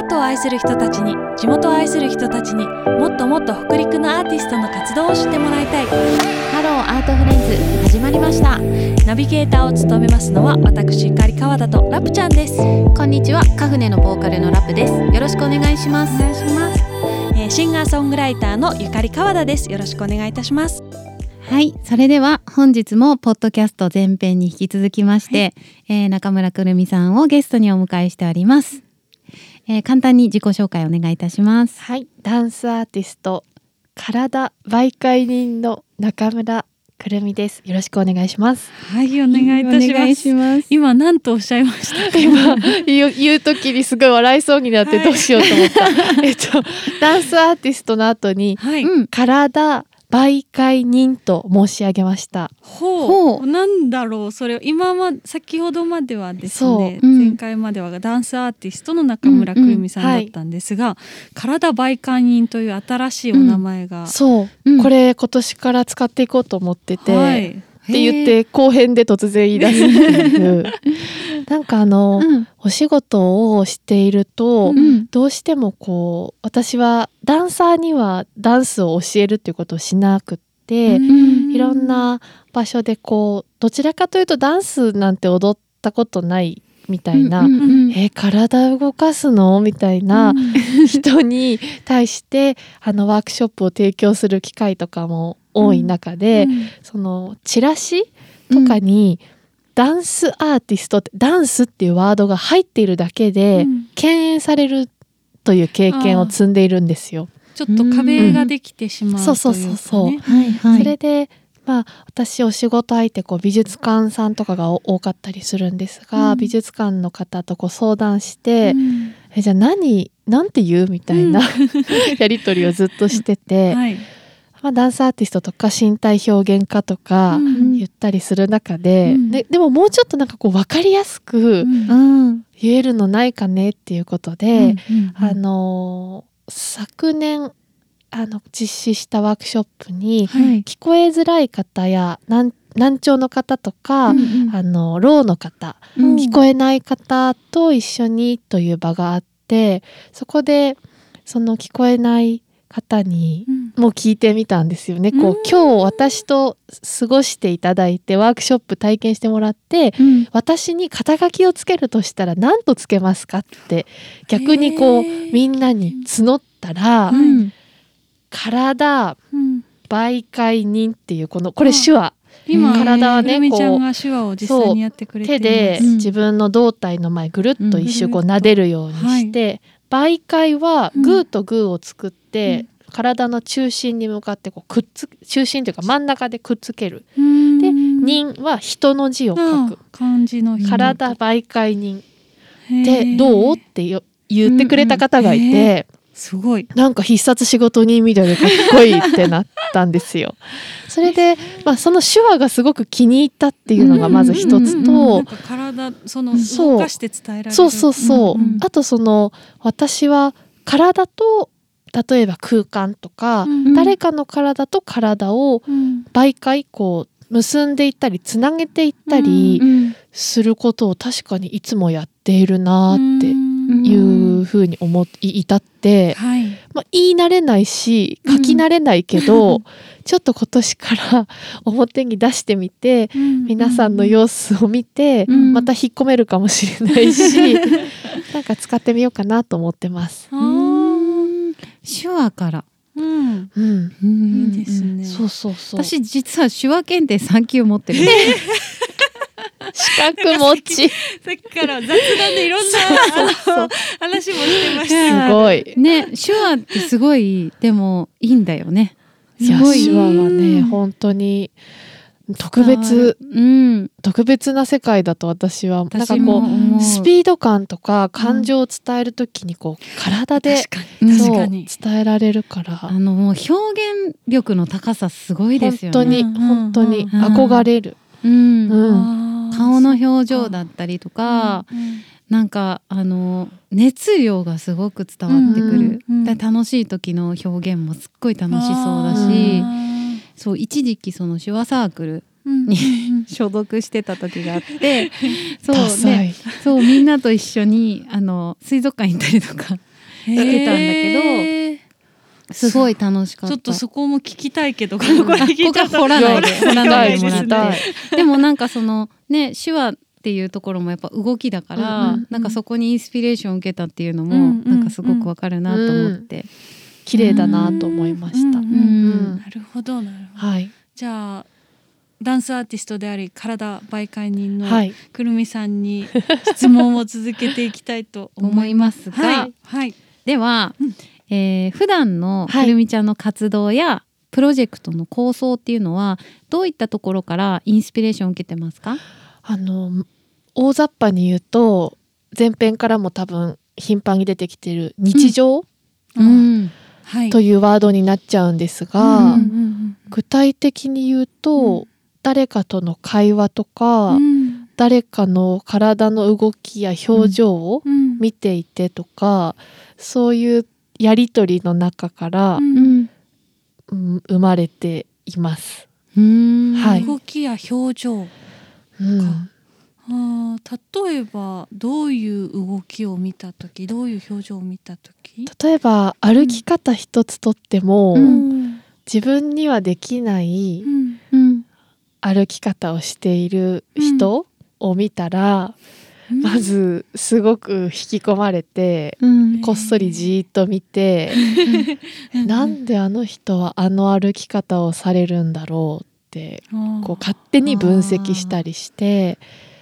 アートを愛する人たちに地元を愛する人たちにもっともっと北陸のアーティストの活動を知ってもらいたい。 Hello Art Friends 始まりました。ナビゲーターを務めますのは私ゆかり川田とラプちゃんです。こんにちはカフネのボーカルのラプです。よろしくお願いします。お願いします、えーシンガーソングライターのゆかり川田です。よろしくお願いいたします。はい、それでは本日もポッドキャスト前編に引き続きまして、えー中村くるみさんをゲストにお迎えしております。えー簡単に自己紹介お願いいたします。はい、ダンスアーティスト体媒介人の中村くるみです。よろしくお願いします。はいお願いいたします。今何とおっしゃいました？か 今言う言う時にすごい笑いそうになってはいどうしようと思った。えっとダンスアーティストの後にはい、うん、体媒介人と申し上げました。ほほう。なんだろうそれ。今ま先ほどまではですね、そう。うん。前回まではダンスアーティストの中村くるみさんだったんですが、体媒介人という新しいお名前が、そう、うん。これ今年から使っていこうと思ってて。はい、って言って後編で突然言い出す。っていうなんかあの、うん、お仕事をしていると、うん、どうしてもこう私はダンサーにはダンスを教えるっていうことをしなくって、うん。いろんな場所でこうどちらかというとダンスなんて踊ったことないみたいな、うんうんうん。えー体動かすのみたいな人に対してあのワークショップを提供する機会とかも多い中で、そのチラシとかに、ダンスアーティストってダンスっていうワードが入っているだけで、うん。敬遠されるという経験を積んでいるんですよ。ちょっと壁ができてしまううか、ね。そうそうそうそう。はいはい。それでまあ私お仕事相手こう美術館さんとかが多かったりするんですが、うん。美術館の方とこう相談して、うん。えじゃあ何なんて言う？みたいな、やり取りをずっとしてて、はい、まあ、ダンスアーティストとか身体表現家とかうん。言ったりする中で、うん。ででももうちょっとなんかこう分かりやすくうん、言えるのないかねっていうことで、あのー昨年あの実施したワークショップにはい、聞こえづらい方や難難聴の方とか、うんうん。あのろうの方、うん。聞こえない方と一緒にという場があってそこでその聞こえない方にうん。もう聞いてみたんですよね。こうん。う今日私と過ごしていただいてワークショップ体験してもらってうん。私に肩書きをつけるとしたら何とつけますかって逆にこうみんなに募ったらううん。体うん。媒介人っていうこのこれ手話。今体はねこう手で自分の胴体の前ぐるっと一周こううん撫でるようにして媒介はグーとグーを作って体の中心に向かってこうくっつ中心というか真ん中でくっつける。で人は人の字を書く。漢字の人体媒介人。へでーどう？ってよ言ってくれた方がいうんうん。て、すごい。なんか必殺仕事人みたいでかっこいいってなったんですよ。それで、まあ、その手話がすごく気に入ったっていうのがまず一つうんうん。うんと体その動かして伝えられる。そうそうそう、んんあとその私は体と例えば空間とか、うん誰かの体と体をうん。媒介こう結んでいったりつなげていったりうん。することを確かにいつもやっているなーってうんいうふうに思いたって、はい。まあ、言い慣れないし書き慣れないけど、ちょっと今年から表に出してみて皆さんの様子を見て、うん。また引っ込めるかもしれないしなんか使ってみようかなと思ってます。手話から、うん、うん。うん。いいですね。そうそうそう。私実は手話検定3級持ってる。ん で資格持ち。すさっきから雑談でいろんなあの話もしてました。がごい。ね手話ってすごいでもいいんだよね。いやすごい。手話はうん。ね本当に特別うん。特別な世界だと私はなんかこ思う。うスピード感とか感情を伝えるときにこう体で確かうんにそう確かに。伝えられるから。あのもう表現力の高さすごいですよね。本当にうん本当にうん。憧れる。顔の表情だったりとか、うん。なんかあの熱量がすごく伝わってくる、うんうん楽しい時の表現もすっごい楽しそうだあしー。そう一時期その手話サークルうんに 所属してた時があって そうねい。そうみんなと一緒にあの水族館行ったりとかしてたんだけどすごい楽しかった。ちょっとそこも聞きたいけど こうんこで聞いちゃった。掘らないで掘らないでもでもなんかそのね手話っていうところもやっぱ動きだから、なんかそこにインスピレーションを受けたっていうのも、なんかすごくわかるなと思って、綺麗だなと思いました。なるほどなるほど。はい。じゃあダンスアーティストであり体媒介人のはい。くるみさんに質問を続けていきたいと思 思いいまますが、はい。はい。では、うんえー普段のはい。くるみちゃんの活動やプロジェクトの構想っていうのはどういったところからインスピレーションを受けてますか？あの大雑把に言うと前編からも多分頻繁に出てきてる日常うん。はい。というワードになっちゃうんですが、うんうんうん具体的に言うと、うん。誰かとの会話とか、うん。誰かの体の動きや表情をうん。見ていてとか、そういうやり取りの中からう、ん。うんうん生まれています。うん。はい。動きや表情。うん。あー例えばどういう動きを見た時どういう表情を見た時？例えば歩き方一つとっても、うん。自分にはできない歩き方をしている人を見たら、うんまずすごく引き込まれて、うん。こっそりじーっと見て、うん。なんであの人はあの歩き方をされるんだろうってこう勝手に分析したりして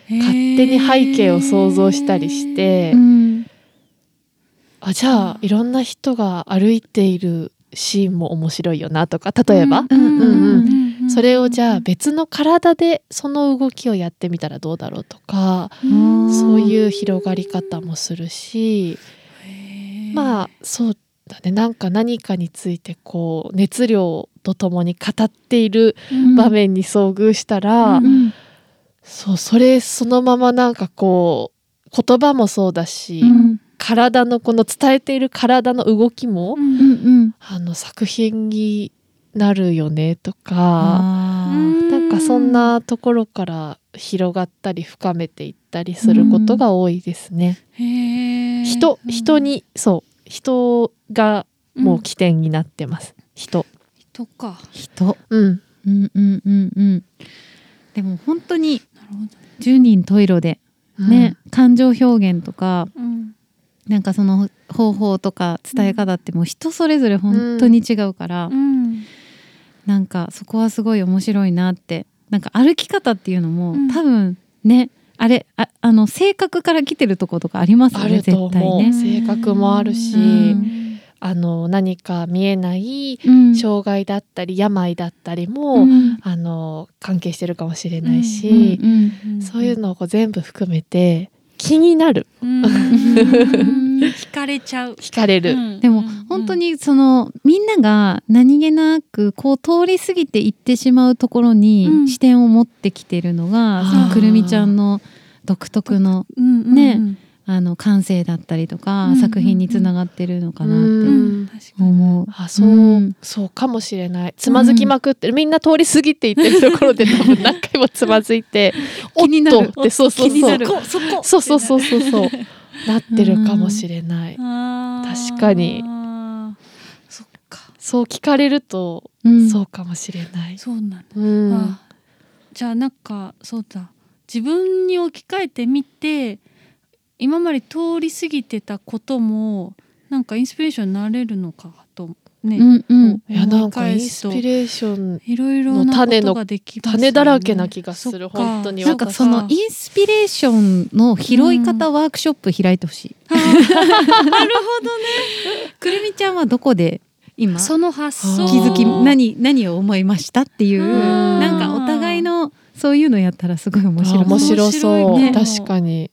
勝手に背景を想像したりしてうん。あじゃあいろんな人が歩いているシーンも面白いよなとか例えば、うんうんうんそれをじゃあ別の体でその動きをやってみたらどうだろうとか、うん。そういう広がり方もするし、まあそうだね。なんか何かについてこう熱量とともに語っているうん。場面に遭遇したら、うん。そうそれそのままなんかこう言葉もそうだし、うん。体のこの伝えている体の動きも、うんうんうん。あの作品になるよねとか、なんかそんなところから広がったり深めていったりすることが多いですね。人人にそう人がもう起点になってます。人。人か。人。うん。うんうんうんうん。でも本当に十人十色でね、感情表現とかうん。なんかその方法とか伝え方ってもう人それぞれ本当に違うから、うんなんかそこはすごい面白いなって。なんか歩き方っていうのも、うん。多分ねあれああの性格から来てるとことかありますよねあると絶対思う。ね。性格もあるし、うん。あの何か見えないうん。障害だったり病だったりも、うん。あの関係してるかもしれないし、うんうんそういうのをこう全部含めて気になるうん。うん惹かれちゃう。惹かれる、うん。でもうん。本当にそのみんなが何気なくこう通り過ぎていってしまうところうん。に視点を持ってきてるのが、そのくるみちゃんの独特のねうんあの感性だったりとか、うん作品につながってるのかなうって思う。あそう、うん。そうかもしれない。つまずきまくってる、みんな通り過ぎていってるところで多分何回もつまずいておっ 気になる。とってそうそうそう。気になる。そこそこ。そうそうそうそうそう。なってるかもしれない、確かに。そっか。そう聞かれると、うん。そうかもしれない、そうなんだ、うん。あじゃあなんかそうだ。自分に置き換えてみて今まで通り過ぎてたこともなんかインスピレーションになれるのかとね、うんうん。いやなんかインスピレーションいろいろなことができますよね。種だらけな気がする本当に。なんかそのインスピレーションの拾い方ワークショップ開いてほしい。あー なるほどね。くるみちゃんはどこで今その発想。気づき何何を思いましたっていう。うん。なんかお互いのそういうのやったらすごい面白い。あ面白そう。面白いね。確かに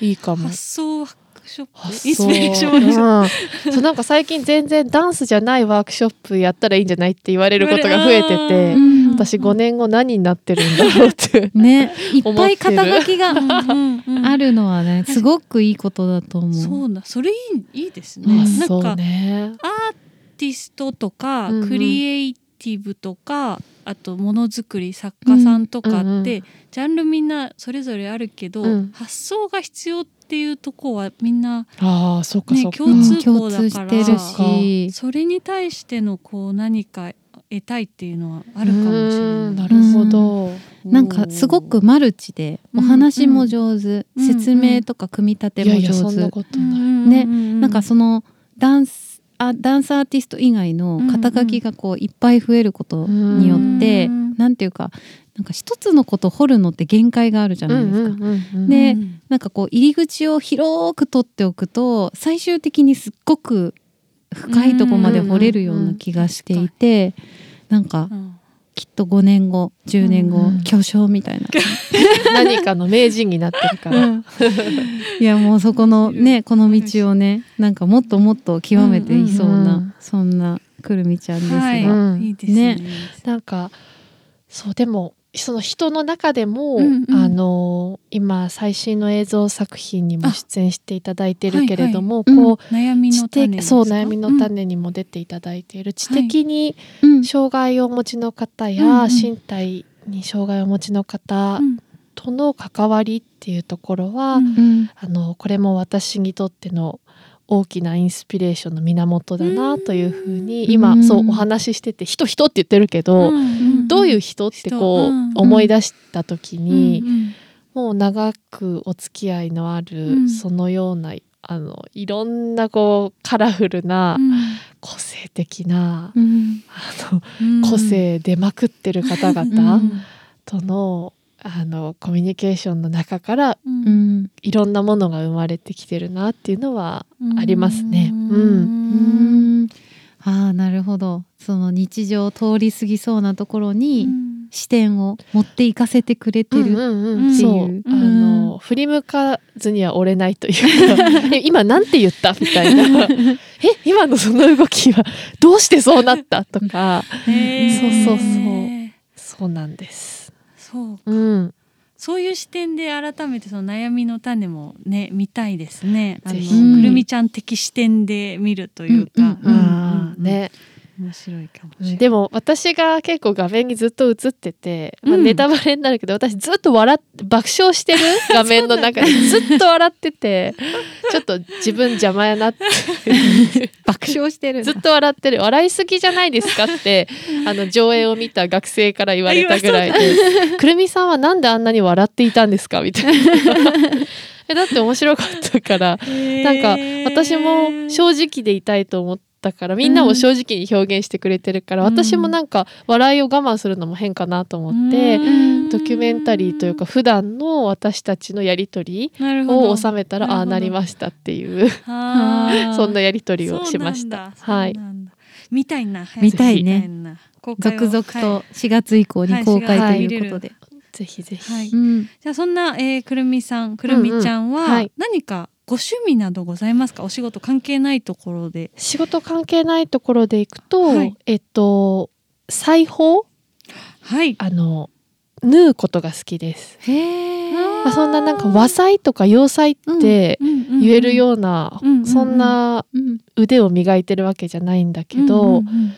いいかも。発想ワークショップ？発インスピレーション。ワークショップうん、そうなんか最近全然ダンスじゃないワークショップやったらいいんじゃないって言われることが増えててうん。私5年後何になってるんだろうって。ね。いっぱい肩書きが。うんうんうん。あるのはねすごくいいことだと思う。そうだ。それいいいいですね、そうかねアーティストとか、うんうん。クリエイティブとかあとものづくり作家さんとかって、うんうんうんジャンルみんなそれぞれあるけど、うん。発想が必要っっていうとこはみんな、ああそうか共通項だから共通してるし。それに対してのこう何か得たいっていうのはあるかもしれうない。んなるほど、なんかすごくマルチでお話も上手、うん説明とか組み立ても上手、んなことない、ねねなんかそのダンスあダンスアーティスト以外の肩書きがこういっぱい増えることによって、うん。なんていうかなんか一つのこと掘るのって限界があるじゃないですか。うんうんうんでうん。なんかこう入り口を広く取っておくと最終的にすっごく深いとこまで掘れるような気がしていて、なんかうんきっと5年後10年後、うん巨匠みたいな。何かの名人になってるから、いやもうそこの ねこの道をねなんかもっともっと極めていそうな、うんうんうん。そんなくるみちゃんですが、はい、うんいいですね。ね。なんかそうでもその人の中でも、うんうん。あの今最新の映像作品にも出演していただいてるけれども、はいはい。こう、悩み知の種そう悩みの種にも出ていただいている。知的にうん。障害をお持ちの方や、うんうん。身体に障害をお持ちの方うん。との関わりっていうところは、うんうん。あのこれも私にとっての大きなインスピレーションの源だなというふうに今、うん。そうお話ししてて人人って言ってるけど、ん。どういう人ってこう、思い出した時に、うん。もう長くお付き合いのある、うん。そのようなあのいろんなこうカラフルな、うん。個性的な、うん。あのうん。個性出まくってる方う々ん。との,、あのコミュニケーションの中からうん。うんいろんなものが生まれてきてるなっていうのはありますね。うん。うん。ああなるほど。その日常通り過ぎそうなところに視点を持っていかせてくれてる、っていう。そう、あうん。の振り向かずには折れないというか え今なんて言った？みたいな。え今のその動きはどうしてそうなった？とか。そうそうそう。そうなんです。そううん、そういう視点で改めてその悩みの種もね見たいですね。あのくるみちゃん的視点で見るというか、ね、面白いかもしれない。でも私が結構画面にずっと映ってて、まあ、うん。ネタバレになるけど、私ずっと笑っ爆笑してる 画面の中でずっと笑っててちょっと自分邪魔やなって。爆笑してるずっと笑ってる。笑いすぎじゃないですかってあの上映を見た学生から言われたぐらいで「くるみさんはなんであんなに笑っていたんですか?」みたいな。えだって面白かったからなんか私も正直でいたいと思ったからみんなも正直に表現してくれてるから、うん。私もなんか笑いを我慢するのも変かなと思って、ドキュメンタリーというか普段の私たちのやり取りを収めたらああなりましたっていうそんなやり取りをしました。はいそうなんだ。見たいな。見たいね。続々とはい。4月以降に公開ということで、ぜひぜひ、はい。うんじゃあそんな、えー、くるみさんくるみちゃんは、うんうん。はい。何かご趣味などございますか？お仕事関係ないところで。仕事関係ないところでいくと、はい。えっと裁縫？はい。あの縫うことが好きです。へえまあ、そんななんか和裁とか洋裁って言えるような、うんうんうんそんなうん腕を磨いてるわけじゃないんだけど、うんうんうん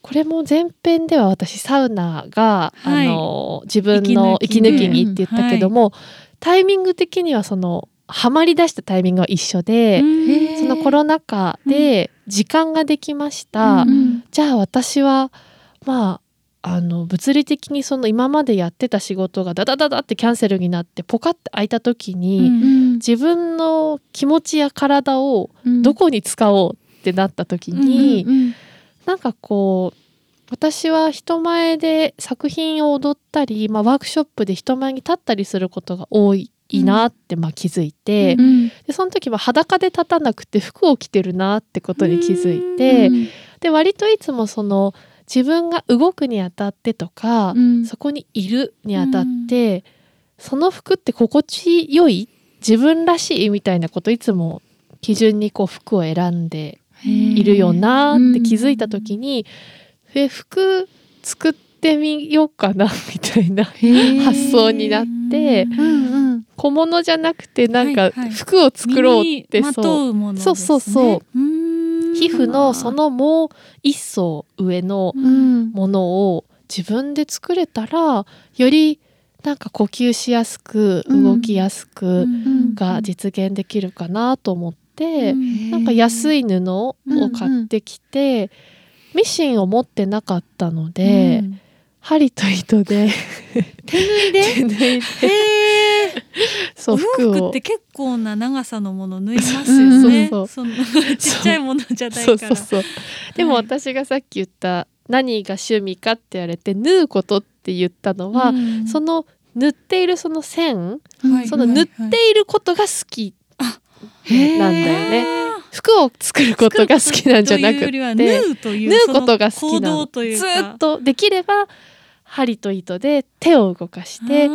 これも前編では私サウナが、はい。あの自分の息息抜き。抜きにって言ったけども、タイミング的にはそのハマり出したタイミングは一緒で、そのコロナ禍で時間ができました、うん。じゃあ私はまああの物理的にその今までやってた仕事がダダダダってキャンセルになってポカって開いた時に、うん自分の気持ちや体をうん。どこに使おうってなった時に、うんなんかこう私は人前で作品を踊ったり、まあ、ワークショップで人前に立ったりすることが多いなってまあ気づいて、うんでその時は裸で立たなくて服を着てるなってことに気づいて、うんで割といつもその自分が動くにあたってとか、うん。そこにいるにあたって、その服って心地よい自分らしいみたいなこといつも基準にこう服を選んでいるよなって気づいた時に、え服作ってみようかなみたいな発想になってうんうん小物じゃなくてなんか服を作ろうってそう。そうそうそう。うん。皮膚のそのもう一層上のうんものを自分で作れたらよりなんか呼吸しやすくうん。動きやすくん。が実現できるかなと思って、うん。なんか安いい布を買ってきて、ミシンを持ってなかったので、うん針と糸で。手縫いで？手縫いで。そう服を。服って結構な長さのもの縫いますよね。そうそのちっちゃいものじゃないから。そうそうそう。でも私がさっき言った何が趣味かって言われて縫うことって言ったのは、うん。その縫っているその線、はいその縫っていることが好きなんだよね。服を作ることが好きなんじゃなくて縫うという縫うことが好きなの。ずかっとできれば針と糸で手を動かして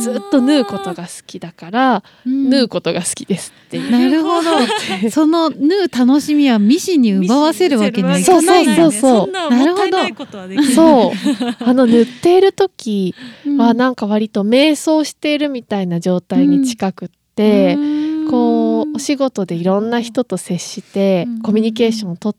ずっと縫うことが好きだから縫うことが好きですっていう。なるほど。その縫う楽しみはミシンに奪わせるわけにはいかない。そうそうそう。なもったいないことはできない。そう。あの縫っている時うんはなんか割と瞑想しているみたいな状態に近くって、こうお仕事でいろんな人と接してうん。コミュニケーションをとっ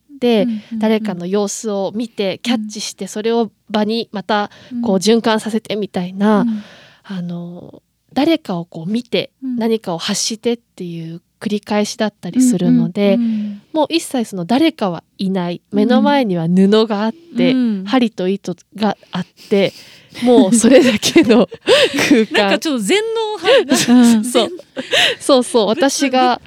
誰かの様子を見てキャッチしてそれを場にまたこう循環させてみたいな、うん。あの誰かをこう見てうん。何かを発してっていう繰り返しだったりするので、うんもう一切その誰かはいない。目の前には布があって、うん。針と糸があってもうそれだけの 空間。なんかちょっと全能派うん そう。そうそう。私が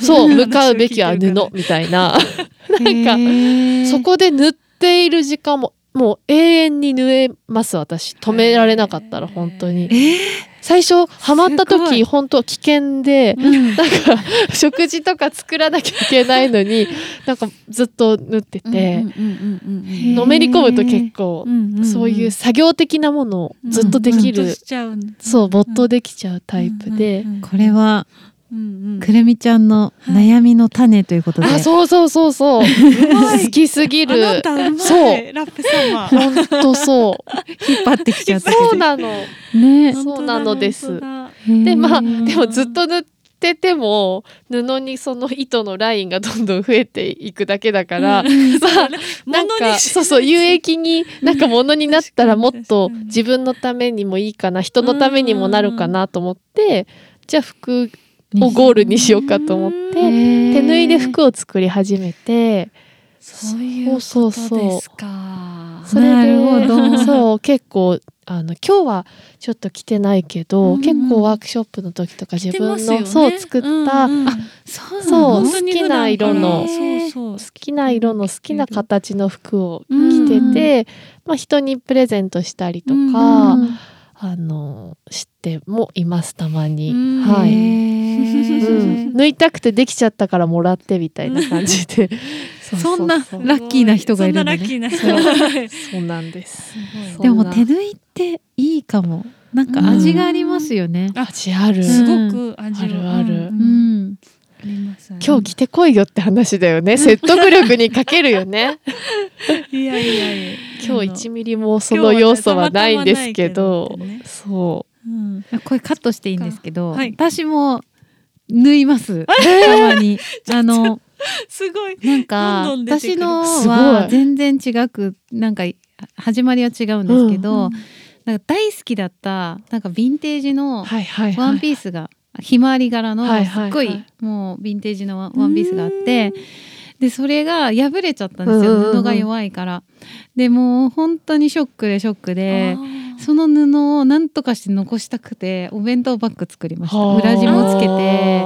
そう向かうべきは布みたいな。なんかそこで縫っている時間ももう永遠に縫えます私。止められなかったら本当に。最初ハマった時本当危険でうん。なんか 食事とか作らなきゃいけないのになんかずっと縫ってて、のめり込むと結構うんそういう作業的なものをずっとできる、うん。うん。そう没頭できちゃうタイプで、うんうんうん。これはうんうん。くるみちゃんの悩みの種ということで、あそうそうそうそう。好きすぎる。そう。ラップ様ほんとそう。引っ張ってきちゃったそうなの。ね。そうなのです。でまあでもずっと塗ってても布にその糸のラインがどんどん増えていくだけだから、うん。まあなんかそうそう有益になんかものになったらもっと自分のためにもいいかな人のためにもなるかなと思ってじゃあ服をゴールにしようかと思って手縫いで服を作り始めてそういうことそうそう。そうですかそれでそう結構あの今日はちょっと着てないけど、うん結構ワークショップの時とか自分の、ね。そう作った、うんうん。あそう好きな色の好きな色の好きな形の服をうん着てて、まあ、人にプレゼントしたりとか、うんあのしてもいますたまに。うん。はい。へうーん、縫いたくてできちゃったからもらってみたいな感じで。うそんなラッキーな人がいるんだね。そんなラッキーな人はい。そうなん。です。でも手縫いっていいかも。なんか味がありますよね、味ある。すごく味はあるある。うん今日着てこいよって話だよね。説得力に欠けるよね。いやいやいや。今日1ミリもその要素はないんですけど。ねそう。んこれカットしていいんですけど、はい。私も縫います。たまに。あのすごい。なんか私のすごはい。全然違くなんか始まりは違うんですけど、うんなんか大好きだったなんかヴィンテージう。のはいはいはい。ワンピースが、ひまわり柄のはいはいはい。すっごいもうヴィンテージのワワンピースがあってでそれが破れちゃったんですよ、うんうんうん。布が弱いから。でもう本当にショックでショックでその布を何とかして残したくてお弁当バッグ作りました。はあ。裏地もつけて。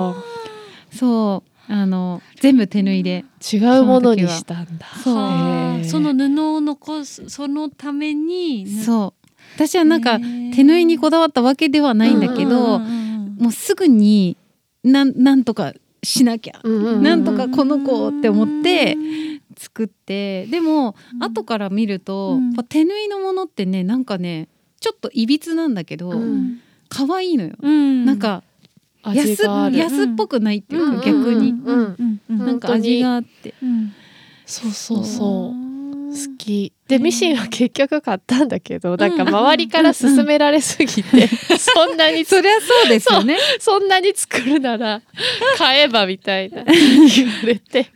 そう。あの全部手縫いで違うものにしたんだ。そう。その布を残すそのためにそう。私はなんか手手縫いにこだわったわけではないんだけど、もうすぐになんなんとかしなきゃなんとかこの子って思って作ってでも、後から見ると、うん。手縫いのものってねなんかねちょっといびつなんだけど、うん。可愛いのよ、うん。なんか安。安っぽくないっていうか、うん。逆に、なんか味があって。うん。そうそうそう。好好きでミシンは結局買ったんだけどなんか周りから勧められすぎてそんなに そりゃそうですよね。そんなに作るなら 買えばみたいな言われて。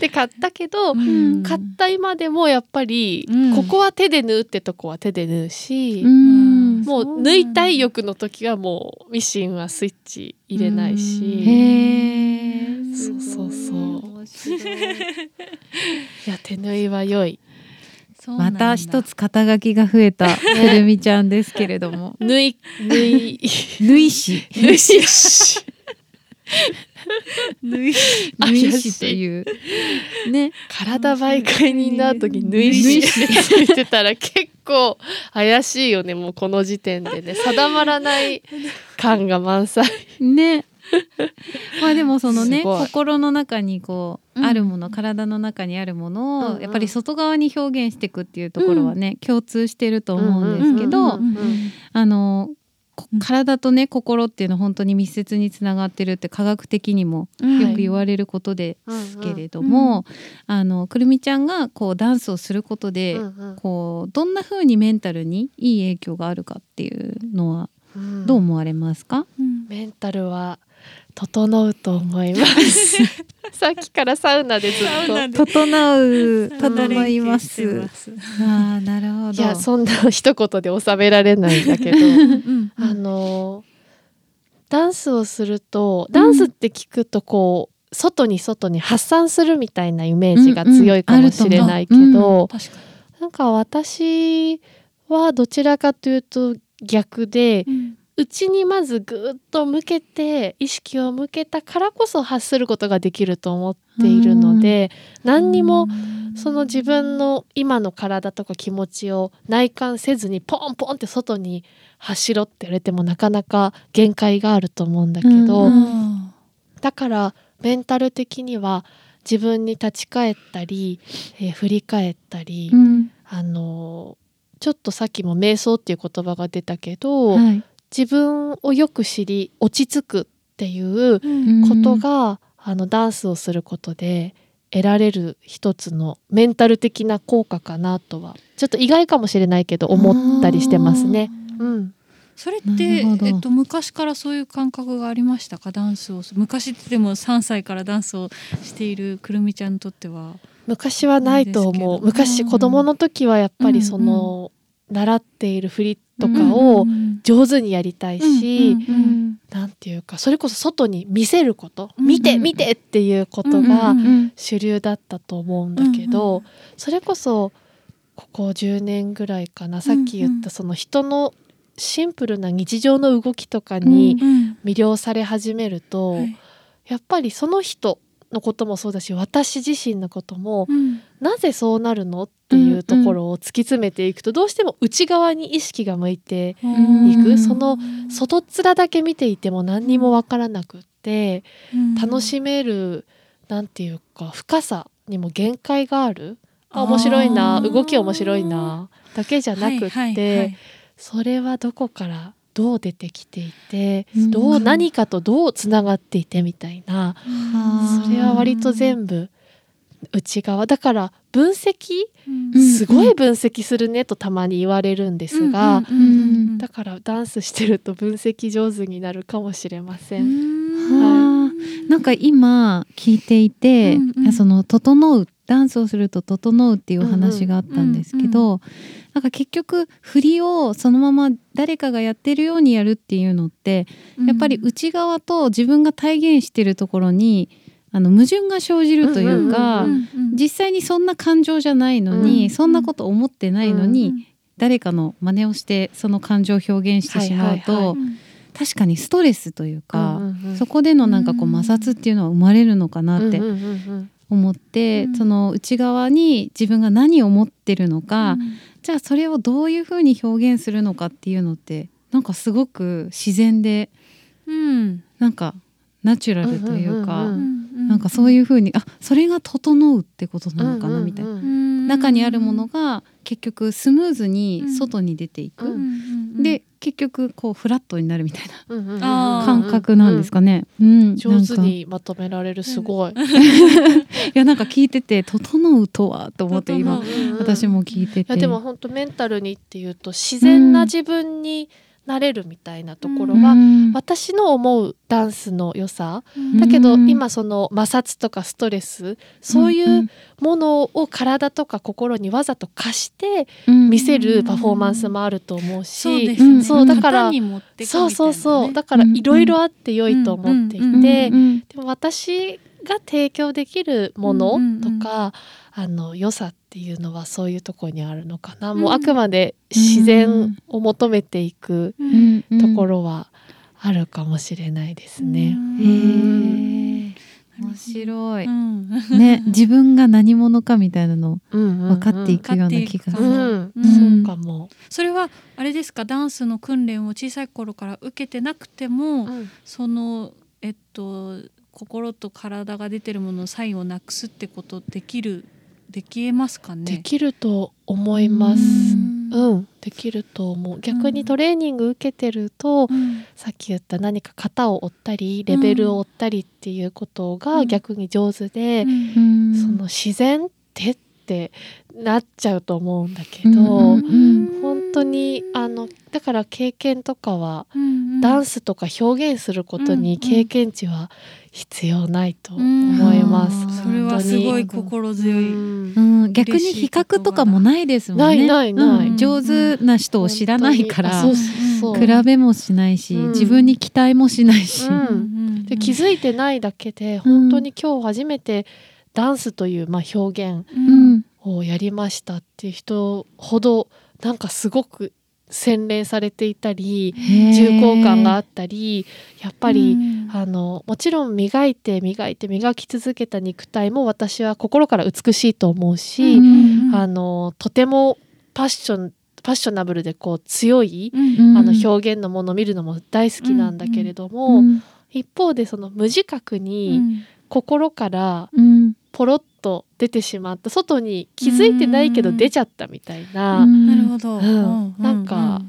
で買ったけど、うん。買った今でもやっぱり、うん。ここは手で縫うってとこは手で縫うし、うん。もう抜いたい欲の時はもうミシンはスイッチ入れないし。へえそうそうそう。い。いや手縫いは良いまた一つ肩書きが増えたてるみちゃんですけれども。縫 い縫い。縫い師。縫い師。縫い縫い師という。ね。体媒介人の後に縫い師。ってついてたら結構怪しいよね。もうこの時点でね。定まらない感が満載。ね まあでもそのね心の中にこう、うん。あるもの体の中にあるものを、うんうん。やっぱり外側に表現していくっていうところはね、共通してると思うんですけど、うんうんうんあの体とね心っていうのは本当に密接につながってるって科学的にもよく言われることですけれども、あのくるみちゃんがこうダンスをすることで、うんうん。こうどんな風にメンタルにいい影響があるかっていうのはうん。どう思われますか、うんメンタルは整うと思います。さっきからサウナでずっと。整う整います。ああなるほど。いやそんな一言で収められないんだけど。うんあのダンスをするとダンスって聞くとこう、外に外に発散するみたいなイメージが強いかもしれないけど、うんうん。なんか私はどちらかというと逆でに内にまずぐっと向けて意識を向けたからこそ発することができると思っているので、何にもその自分の今の体とか気持ちを内観せずにポンポンって外に走ろって言われてもなかなか限界があると思うんだけど、うん。だからメンタル的には自分に立ち返ったり、えー振り返ったり、うん。あのーちょっとさっきも瞑想っていう言葉が出たけど、はい自分をよく知り落ち着くっていううん。ことが、あのダンスをすることで得られる一つのメンタル的な効果かなとはちょっと意外かもしれないけど思ったりしてますね。うん、それっなてえっと昔からそういう感覚がありましたか？ダンスを昔って言っても3歳からダンスをしているくるみちゃんにとっては。昔はないと思う。昔子供の時はやっぱりその、習っている振りとかを上手にやりたいし、うんうんなんていうかそれこそ外に見せること、うん見て見てっていうことうんが主流だったと思うんだけど、うんそれこそここ10年ぐらいかなさっき言ったその人のシンプルな日常の動きとかにうん。魅了され始めると、はい。やっぱりその人のこともそうだし私自身のこともうん。なぜそうなるのっていうところを突き詰めていくとどうしても内側に意識が向いてんいく。その外っ面だけ見ていても何にもわからなくって楽しめるなんていうか深さにも限界がある。あ面白いな動き面白いなだけじゃなくって、はいはいはい。それはどこからどう出てきていて、うん。どう何かとどうつながっていてみたいな、それは割と全部内側。だから分析うん。すごい分析するねとたまに言われるんですが、だからダンスしてると分析上手になるかもしれません。はあなんか今聞いていて、うんうん。その整うダンスをすると整うっていうお話があったんですけど、なんか結局振りをそのまま誰かがやってるようにやるっていうのって、やっぱり内側と自分が体現してるところにあの矛盾が生じるというか、うんうん実際にそんな感情じゃないのに、うんそんなこと思ってないのに、うん誰かの真似をしてその感情を表現してしまうと、はいはいは確かにストレスというか、うんうんうん。そこでのなんかこううん摩擦っていうのは生まれるのかなってうんうんうんうん思って、うん。その内側に自分が何を持ってるのか、じゃあそれをどういうふうに表現するのかっていうのってなんかすごく自然でうん。なんかナチュラルというか、うんうんうんなんかそういうふうにあそれが整うってことなのかなみたいな。うんうん中にあるものが結局スムーズに外に出ていく、うんで結局こうフラットになるみたいな感覚なんですかね。うん、上手にまとめられるすごい。いやなんか聞いてて整うとはと思って今私も聞いてて。いやでも本当メンタルにっていうと自然な自分になれるみたいなところが、うん。私の思うダンスの良さ。だけど、うん今その摩擦とかストレスそういうものを体とか心にわざと貸してうん。見せるパフォーマンスもあると思うし、そうですね。そうだからそうそうそう。だからうん。いろいろあって良いと思っていて、うんうんうんでも私が提供できるものうんうんうんとか、あの良さっていうのはそういうところにあるのかな、うん。もうあくまで自然を求めていくううん。んうんところはあるかもしれないですね。うん。へー。面白い、うん。ね 自分が何者かみたいなの分分かっていくような気がする、うん、うんそうかも。それはあれですか？ダンスの訓練を小さい頃から受けてなくても、そのえっと心と体が出てるもののサインをなくすってことできるできえますかね？できると思います。うん。うん、できると思う。逆にトレーニング受けてると、うん。さっき言った何か型を追ったりレベルを追ったりっていうことうがん。逆に上手で、うん。その自然ってってなっちゃうと思うんだけど、うん。うん本当にあのだから経験とかは、うんダンスとか表現することうんに経験値は必要ないと思います。うん。それはすごい本心強い、うん。うん、逆に比較とかもないですもんね。ないないない。うん。上手な人を知らないから、本当に。あそうそう。そう比べもしないし、うん。自分に期待もしないし。うん。うんで気づいてないだけで本当に今日初めてダンスというまあ表現ううん。んをやりましたっていう人ほどなんかすごく洗練されていたり重厚感があったりやっぱり、あのもちろん磨いて磨いて磨き続けた肉体も私は心から美しいと思うし、うん。あのとてもパッションパッショナブルでこう強い、うんあの表現のものを見るのも大好きなんだけれども、うん一方でその無自覚に心からうんポロッと出てしまった。外に気づいてないけど出ちゃったみたいな、なるほど、うん。なんか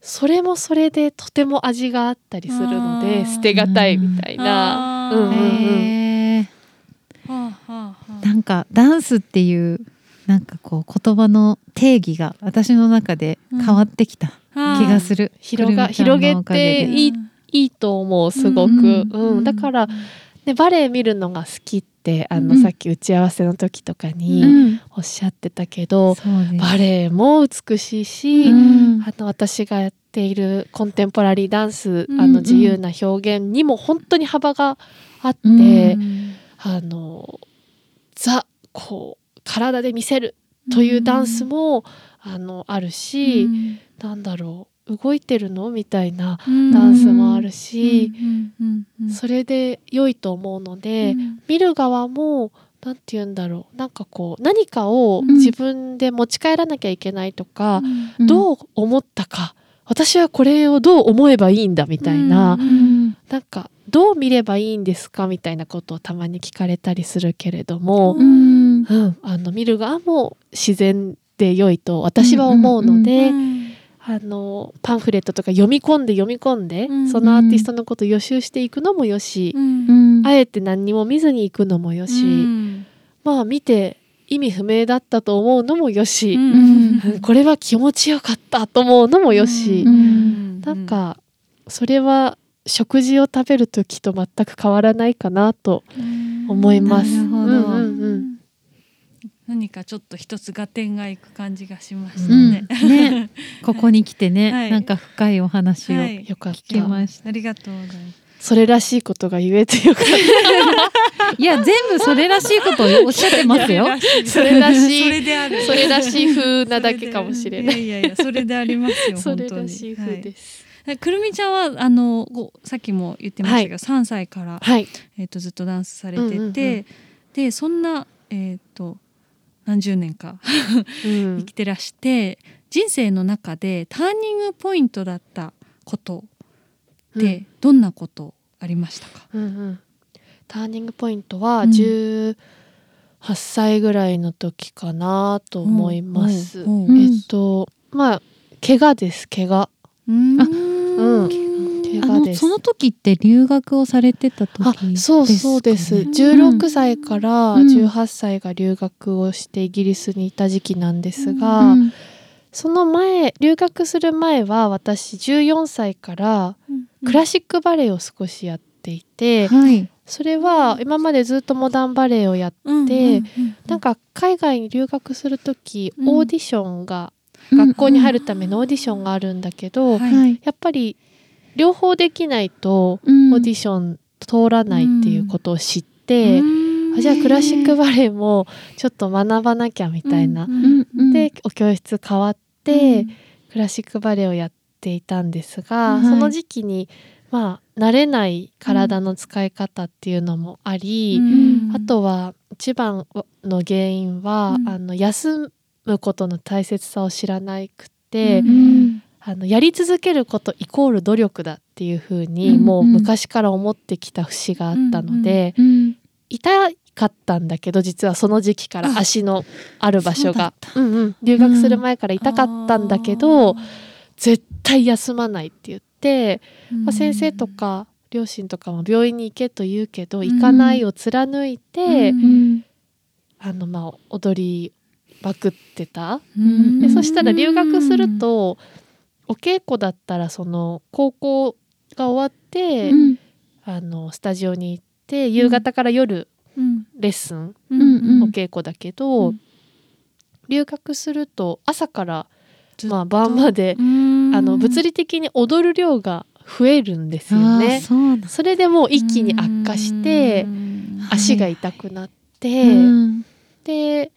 それもそれでとても味があったりするので捨てがたいみたいな。うんうんうん。へー。なんかダンスっていうなんかこう言葉の定義が私の中で変わってきた気がする。広が広げていいいいと思うすごく、うんうんだから、ね、バレエ見るのが好きってあの、うんさっき打ち合わせの時とかうにん。おっしゃってたけど、そうです。バレエも美しいし、うん。あの私がやっているコンテンポラリーダンス、うんあの自由な表現にも本当に幅があって、うんあのザこう体で見せるというダンスも、あのあるし、なんだろう動いてるの？みたいなダンスもあるし、それで良いと思うので、見る側もなんて言うんだろう。なんかこう何かをうん。自分で持ち帰らなきゃいけないとか、うんどう思ったか。私はこれをどう思えばいいんだ？みたいな、うんなんかどう見ればいいんですか？みたいなことをたまに聞かれたりするけれども、うん。うん。あの見る側も自然で良いと私は思うので、あのパンフレットとか読み込んで読み込んで、うん。そのアーティストのことを予習していくのもよし、うん。あえて何にも見ずに行くのもよし、まあ見て意味不明だったと思うのもよし、んうん。これは気持ちよかったと思うのもよし、うん。なんかそれは食事を食べる時と全く変わらないかなと思います。なるほど。うんうんうん何かちょっと一つ合点がいく感じがしましうんたね。ねここに来てね、はいなんか深いお話を聞はいよかっけた。ました。ありがとうございます。それらしいことが言えてよかっいや全部それらしいことをおっしゃってますよ。それらしいそれである。た。それらしい風なだけかもしれない。いやいやいや、それでありますよ。そ れ本当にらしい風です。はいくるみちゃんはあのごさっきも言ってましたけど、3歳からはい。えっ、とずっとダンスされてて、うんうんうんでそんなえっ、と何十年かうん。生きてらして、人生の中でターニングポイントだったことってどんなことありましたか？うんうん。ターニングポイントはうん。18歳ぐらいの時かなと思います。うん。うん。えっとまあ怪我です怪我。うんあ。のその時って留学をされてた時あですか、ね、そうそうです。うん16歳からうん18歳が留学をしてイギリスにいた時期なんですが、うんその前留学する前は私14歳からクラシックバレエを少しやっていて、はい。それは今までずっとモダンバレエをやって、なんか海外に留学する時うんオーディションが、学校に入るためのオーディションがあるんだけど、はいはい。やっぱり両方できないとオうん。ーディション通らないっていうことを知って、あじゃあクラシックバレエもちょっと学ばなきゃみたいな。うんうんでお教室変わって、クラシックバレエをやっていたんですが、はい。その時期にまあ慣れない体の使い方っていうのもあり、あとは一番の原因は、うん。あの休むことの大切さを知らなくて、うんうんあのやり続けることイコール努力だっていうふうに、うんもう昔から思ってきた節があったので、うん痛かったんだけど実はその時期からあ足のある場所が、うんうん、留学する前から痛かったんだけど、絶対休まないって言って、まあ、先生とか両親とかも病院に行けと言うけど、ん行かないを貫いて、うん。うん。あのまあ踊りまくってた。うん。でそしたら留学するとお稽古だったらその高校が終わって、うん。あのスタジオに行って夕方から夜うん。レッスン、うんうん。お稽古だけど、うん。留学すると朝から、まあ、晩まで、うん。あの物理的に踊る量が増えるんですよね。それでもう一気に悪化してうん。足が痛くなって、うん。で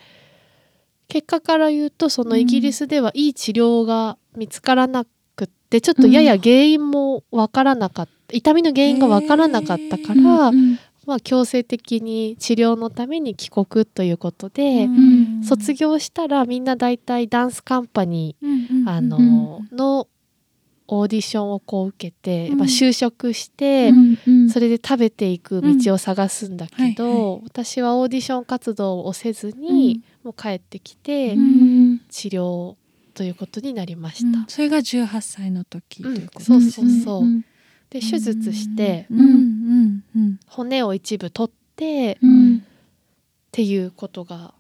結果から言うとそのイギリスではいい治療が見つからなくってちょっとやや原因もわからなかった痛みの原因がわからなかったから、うんまあ、強制的に治療のために帰国ということで、うん。卒業したらみんな大体ダンスカンパニうんうんー、あのうん。のオーディションをこう受けて、うん。まあ、就職して、うんうん。それで食べていく道を探すんだけど、うん。はい私はオーディション活動をせずに、もう帰ってきて、うん。治療ということになりました。うん。それが18歳の時ということ。そうですねそう。そう。んで手術してうんうんうん。骨を一部取って、っうん。ていうことが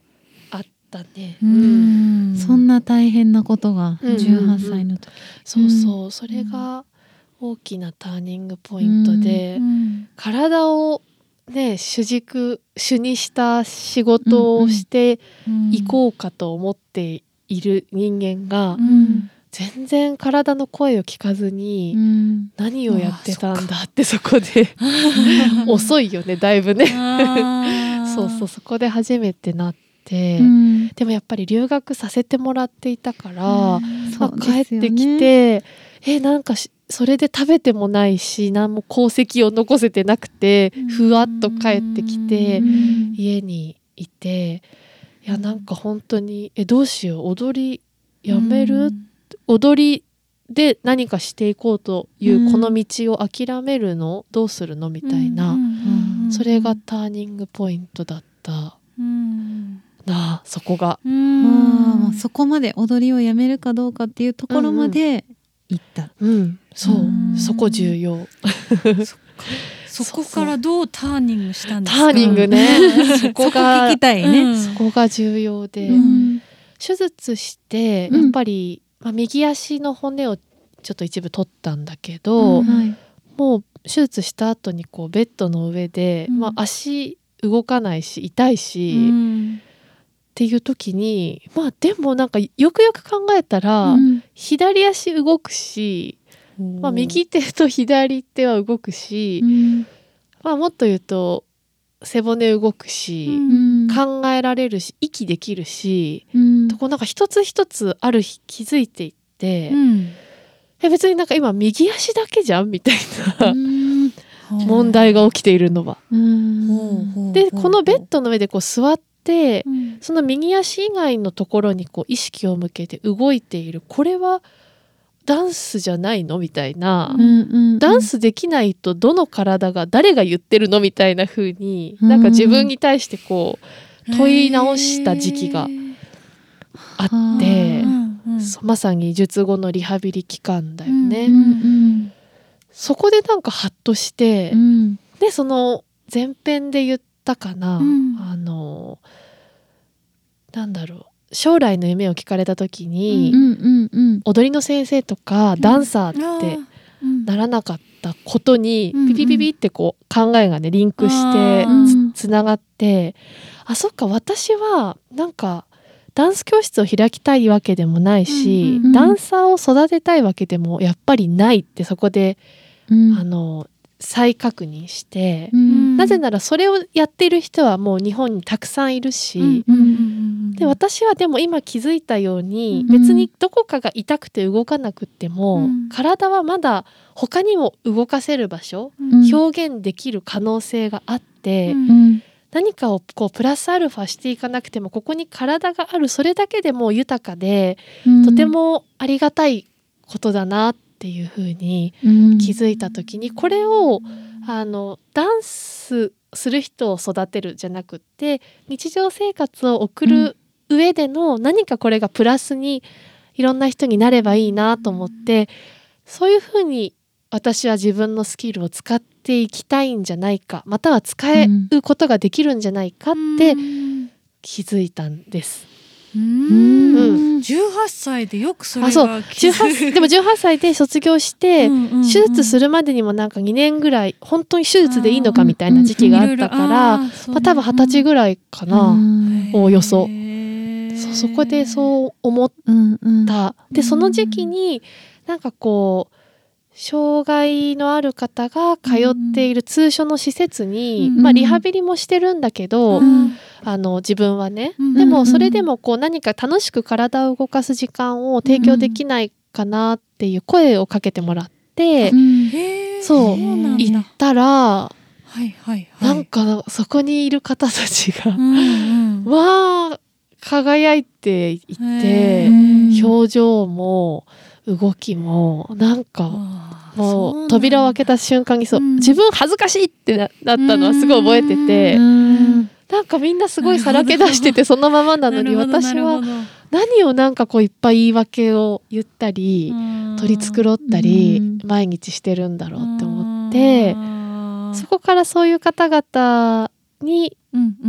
あったね。ううん。んそんな大変なことがうん18歳の時。そうそう、それが大きなターニングポイントで、うん体をね主軸主にした仕事をしていこうかと思っている人間が、うん全然体の声を聞かずに、うん何をやってたんだってそこで遅いよねだいぶね。そうそうそこで初めてなって、うん。でもやっぱり留学させてもらっていたから、まあ、帰ってきて、えなんかしそれで食べてもないし何も功績を残せてなくてうん。ふわっと帰ってきてうん。家にいていやなんか本当にえどうしよう踊りやめる、踊りで何かしていこうというこの道を諦めるの？どうするのみたいな、うんそれがターニングポイントだった。うん。なあそこが。うそこまで踊りをやめるかどうかっていうところまで行った。うん、そう。うん。そこ重要。そこからどうターニングしたんですか？ターニングね、そそここが聞きたいね。うん。そこが重要で、うん。手術してうん。やっぱり、まあ、右足の骨をちょっと一部取ったんだけど、もう手術した後にこうベッドの上で、うん。まあ、足動かないし痛いし、うんっていう時にまあでもなんかよくよく考えたら、うん。左足動くし、まあ、右手と左手は動くし、うん。まあ、もっと言うと背骨動くし、うん。考えられるし息できるし、うん。こうなんか一つ一つある日気づいていって、うん。え別になんか今右足だけじゃんみたいな、うん。問題が起きているのは。でこのベッドの上でこう座ってうん。その右足以外のところにこう意識を向けて動いている。これはダンスじゃないの？みたいな、うんうんダンスできないとどの体が誰が言ってるの？みたいな風に、うんなんか自分に対してこう問い直した時期があって、まさに術後のリハビリ期間だよね。うんうん。そこでなんかハッとして、うん。でその前編で言ったかな、うん。あのなんだろう将来の夢を聞かれた時に、踊りの先生とかダンサーってうん。ならなかったことに、ピピピピってこう考えがねリンクしてつつながってあそっか私はなんかダンス教室を開きたいわけでもないし、ダンサーを育てたいわけでもやっぱりないってそこで、うん。あの再確認して、うん。なぜならそれをやっている人はもう日本にたくさんいるし、うん。うんうんで私はでも今気づいたように、うん。別にどこかが痛くて動かなくっても、うん。体はまだ他にも動かせる場所、うん。表現できる可能性があって、うん。うん。何かをこうプラスアルファしていかなくてもここに体があるそれだけでもう豊かで、とてもありがたいことだなっていうふうにうん。気づいた時にこれをあのダンスする人を育てるじゃなくって日常生活を送る上での何かこれがプラスにいろんな人になればいいなと思ってそういうふうに私は自分のスキルを使っていきたいんじゃないかまたは使えることができるんじゃないかってうん。気づいたんです。ううん。ん18歳でよくそれあそう。が気づ18でも18歳で卒業して、手術するるまでにもなんか2年ぐらい本当に手術でいいのかみたいな時期があったから、まあ、多分二十歳ぐらいかな、うん。おおよそ。そそこでそう思っうんうんたでその時期になんかこう障害のある方が通っている通所の施設に、うん。まあ、リハビリもしてるんだけど、うん。あの自分はね、うん。でもそれでもこう何か楽しく体を動かす時間を提供できないかなっていう声をかけてもらって、そう。行っだたらはいはいはい。なんかそこにいる方たちが、わあ輝いていて表情も動きもなんかもう扉を開けた瞬間にそう、うん。自分恥ずかしいってななったのはすごい覚えてて、うん。なんかみんなすごいさらけ出しててそのままなのに私は何をなんかこういっぱい言い訳を言ったり取り繕ったりうん。毎日してるんだろうって思ってそこからそういう方々に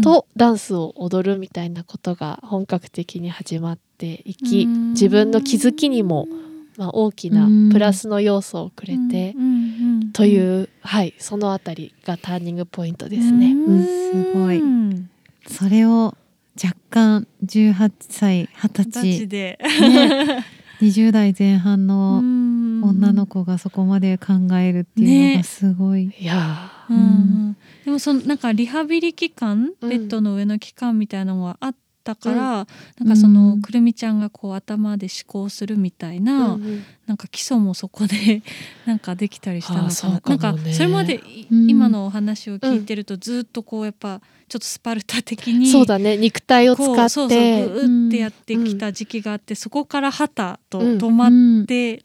とダンスを踊るみたいなことが本格的に始まっていき自分の気づきにも、まあ、大きなプラスの要素をくれてとういう、はい、そのあたりがターニングポイントですね。うん。すごい。それを若干18歳20二十歳歳で。ね20代前半の女女の子がそこまで考えるっていうのがすごい、いやうん。うん。でもそのなんかリハビリ期間、うん。ベッドの上の期間みたいなのがあったから、ん。なんかその、うん。くるみちゃんがこう頭で思考するみたいーな、うんうん。なんか基礎もそこで なんかできたりしたのかな。かもね。なんかそれまで今のお話を聞いてるとずっとこうやっぱちょっとスパルタ的にそうだね。肉体を使って。こうそうそうグーってやってきた時期があって、そこから旗とうん。止まうん。って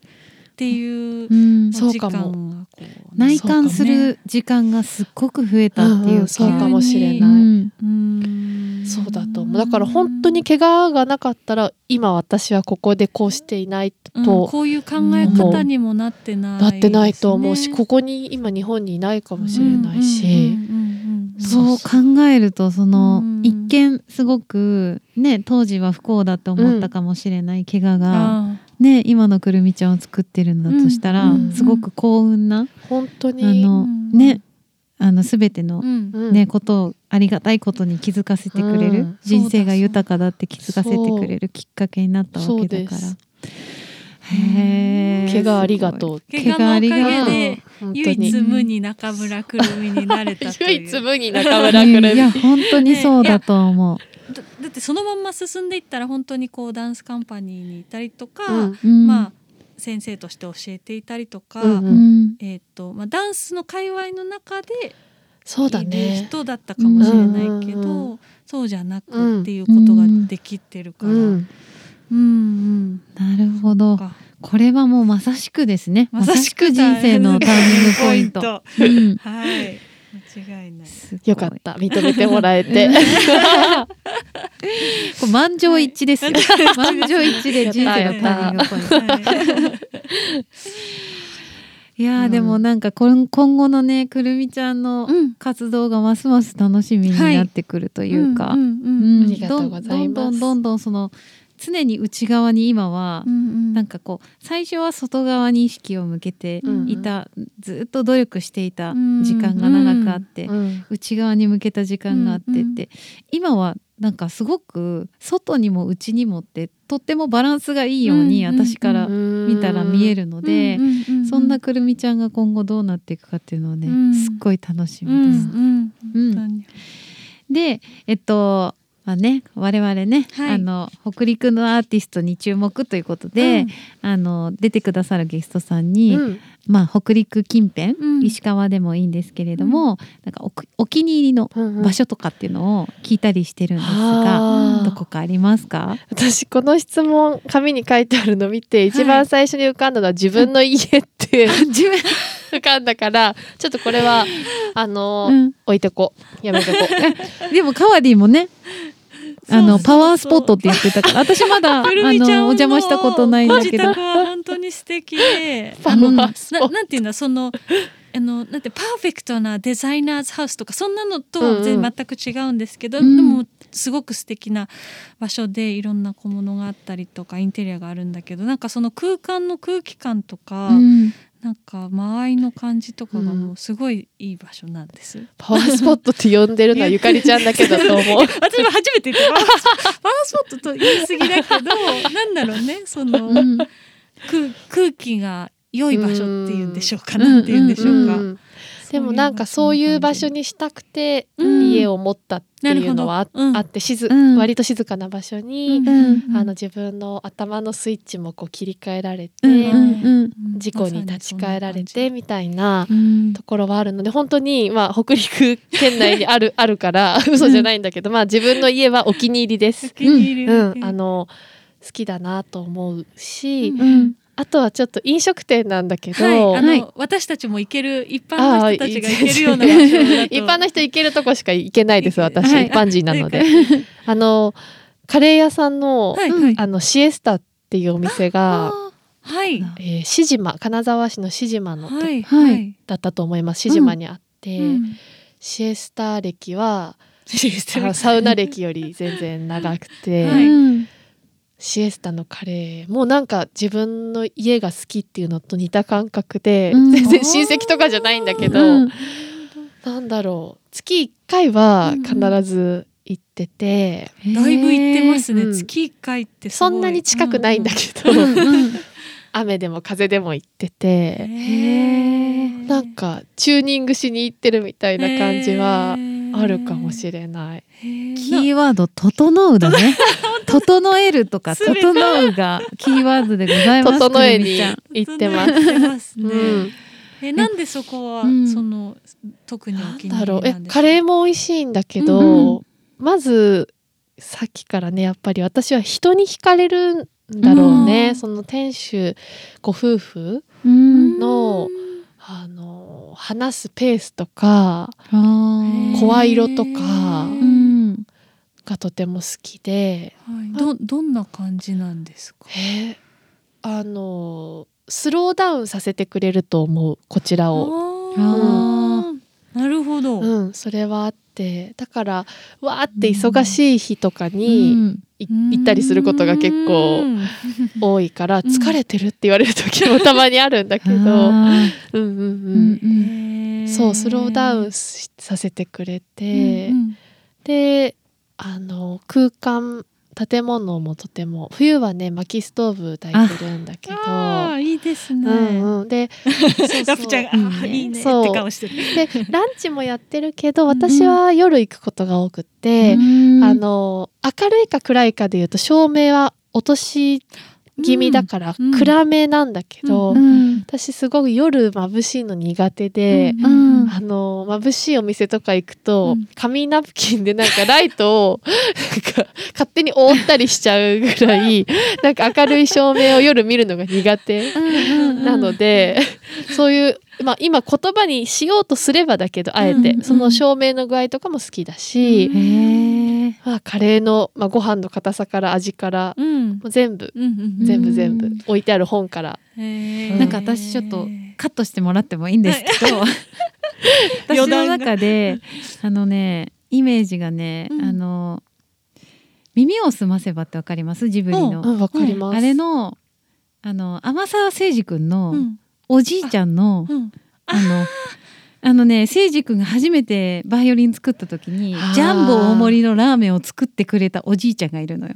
っていう時間かも。がこうね。内観する時間がすっごく増えたっていうそうかも。しれないうんうん。そうだと思う。だから本当に怪我がなかったら今私はここでこうしていないうん。とこういう考え方にもなってない、なってないと思うし、こここに今日本にいないかもしれないし、そう考えるとそのうん。一見すごくね当時は不幸だと思ったかもしれない怪我が、ね今のくるみちゃんを作ってるんだとしたら、うん。すごく幸運な、本当あにのうん。ねあの全ての、うん。うんねことをありがたいことに気づかせてくれる、うん。人生が豊かだって気づかせてくれるきっかけになったわけだから怪我ありがとう。怪我のおかげで唯一無二中村くるみになれたという。唯一無二中村くるみ。いや本当にそうだと思う。だだってそのまんま進んでいったら本当にこうダンスカンパニーにいたりとか、うん。うん。まあ先生として教えていたりとか、うんうん。えっ、とまあダンスの界隈の中でそうだいるね人だったかもしれないけど、うんうんそうじゃなくっていうことができてるから、ううんんうんなるほど。か。これはもうまさしくですね。まさしく人生のターニングポイント。ポインうん。はい。間違いない。よかった。認めてもらえて。これ満場一致ですよ。満場一致で人生のターニングポイント。はい。いいやでもなんかこん今後のねくるみちゃんのうん。活動がますます楽しみになってくるというか、うんうん。うん。ありがとうございます。どんどんどんどんその常に内側に今は、うんなんかこう最初は外側に意識を向けていた、ずっと努力していた時間が長くあって、うん内側に向けた時間があってって、うんうん。今はなんかすごく外にも内にもってとってもバランスがいいように私から見たら見えるので、そんなくるみちゃんが今後どうなっていくかっていうのをね、うん。すっごい楽しみうんです。でえっとまあね我々ね、はい。あの北陸のアーティストに注目ということで、うん。あの出てくださるゲストさんに、うん。まあ北陸近辺、うん。石川でもいいんですけれども、なんかお気に入りの場所とかっていうのを聞いたりしてるんですが、あ。ーどこかありますか？私この質問紙に書いてあるの見て一番最初に浮かんだのは自分の家って 自分、浮かんだからちょっとこれはあの、うん、置いてこう。やめてこう。でもカワディもね。あのパワースポットって言ってたから私まだ あのお邪魔したことないんだけど本当に素敵。で パワースポット。ななんていうんだそのあのなんてパーフェクトなデザイナーズハウスとかそんなのとは全全く違うんですけど、うん。でもすごく素敵な場所でいろんな小物があったりとかインテリアがあるんだけどなんかその空間の空気感とか、うんなんか間合いの感じとかがもうすごいいい場所なんです。パワースポットって呼んでるのはゆかりちゃんだけだと思う。私も初めて言ってパワースポットと言い過ぎだけどなんだろうねその、うん。空空気が良い場所っていうんでしょうか、うん。なんて言うんでしょうか。うんでもなんかそういう場所にしたくてうん。家を持ったっていうのはあ,、って静、うん。割と静かな場所に、うん。あの自分の頭のスイッチもこう切り替えられて、うん。うん。事故に立ち返られてみたいなうん。ところはあるので本当にまあ北陸県内にあるあるから 嘘じゃないんだけど、まあ自分の家はお気に入りです。うん、あの好きだなと思うし、うんうんあとはちょっと飲食店なんだけど、はい、あの、はい。私たちも行ける一般の人たちが行けるような場所だと一般の人行けるとこしか行けないです私、はい。一般人なので。あのカレー屋さんの,、はい。はい。あのシエスタっていうお店が、はい。えー、志島金沢市の志島のと、はい。ははい。い、だったと思います。志島にあって、うん。シエスタ歴はシエスタあサウナ歴より全然長くて、はい。うんシエスタのカレー。もうなんか自分の家が好きっていうのと似た感覚で、うん。全然親戚とかじゃないんだけど、うん。なんだろう。月1回は必ず行ってて、だいぶ行ってますね、うん月一回ってすごい。そんなに近くないんだけど、うんうん雨でも風でも行ってへて、ー。なんかチューニングしに行ってるみたいな感じはあるかもしれない。キーワード「整う」だね「整える」とか「全て整う」がキーワードでございます整えに行ってます。ね、うん、えなんでそこは、うん。その特にお気にだろうえ入りなんですか？カレーも美味しいんだけど、うん。うまずさっきからねやっぱり私は人に惹かれるんだろうね、うん。その店主ご夫婦うん。のあの話すペースとか声色とかがとても好きで、はい、どどんな感じなんですか？えあのスローダウンさせてくれると思うこちらを。あー。なるほど、うん、それはあって。だからわーって忙しい日とかに、うん。い行ったりすることが結構うん。多いからん。疲れてるって言われる時も たまにあるんだけど、うんうんううんそうスローダウンしさせてくれて、うん。であの空間建物もとても。冬はね薪ストーブ焚いてるんだけど。いいですね、うんうん、で ラプちゃんが「あーいいね」って顔してる。でランチもやってるけど私は夜行くことが多くって、うん。あの明るいか暗いかでいうと照明は落とし気味だからうん。暗めなんだけど、うん。私すごく夜眩しいの苦手で、うん。あの眩しいお店とか行くと、うん。紙ナプキンでなんかライトをなんか勝手に覆ったりしちゃうぐらいなんか明るい照明を夜見るのが苦手なので、そういう、まあ、今言葉にしようとすればだけどあえて、うんその照明の具合とかも好きだし、まあ、カレーの、まあ、ご飯の硬さから味からうん。もう全部うんうん全部全部うん置いてある本から、なんか私ちょっとカットしてもらってもいいんですけど 私の中であのねイメージがね、うん。あの耳をすませばってわかります？ジブリの、うん。わかります。あれのあの天沢誠二君のうんおじいちゃんの、うん。あのあのね誠二君が初めてバイオリン作った時にジャンボ大盛りのラーメンを作ってくれたおじいちゃんがいるのよ。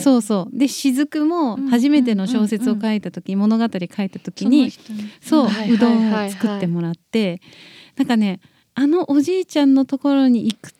そうそう。で雫もうん初めての小説を書いた時、物語書いた時にそう、うどんを作ってもらってなんかねあのおじいちゃんのところに行く、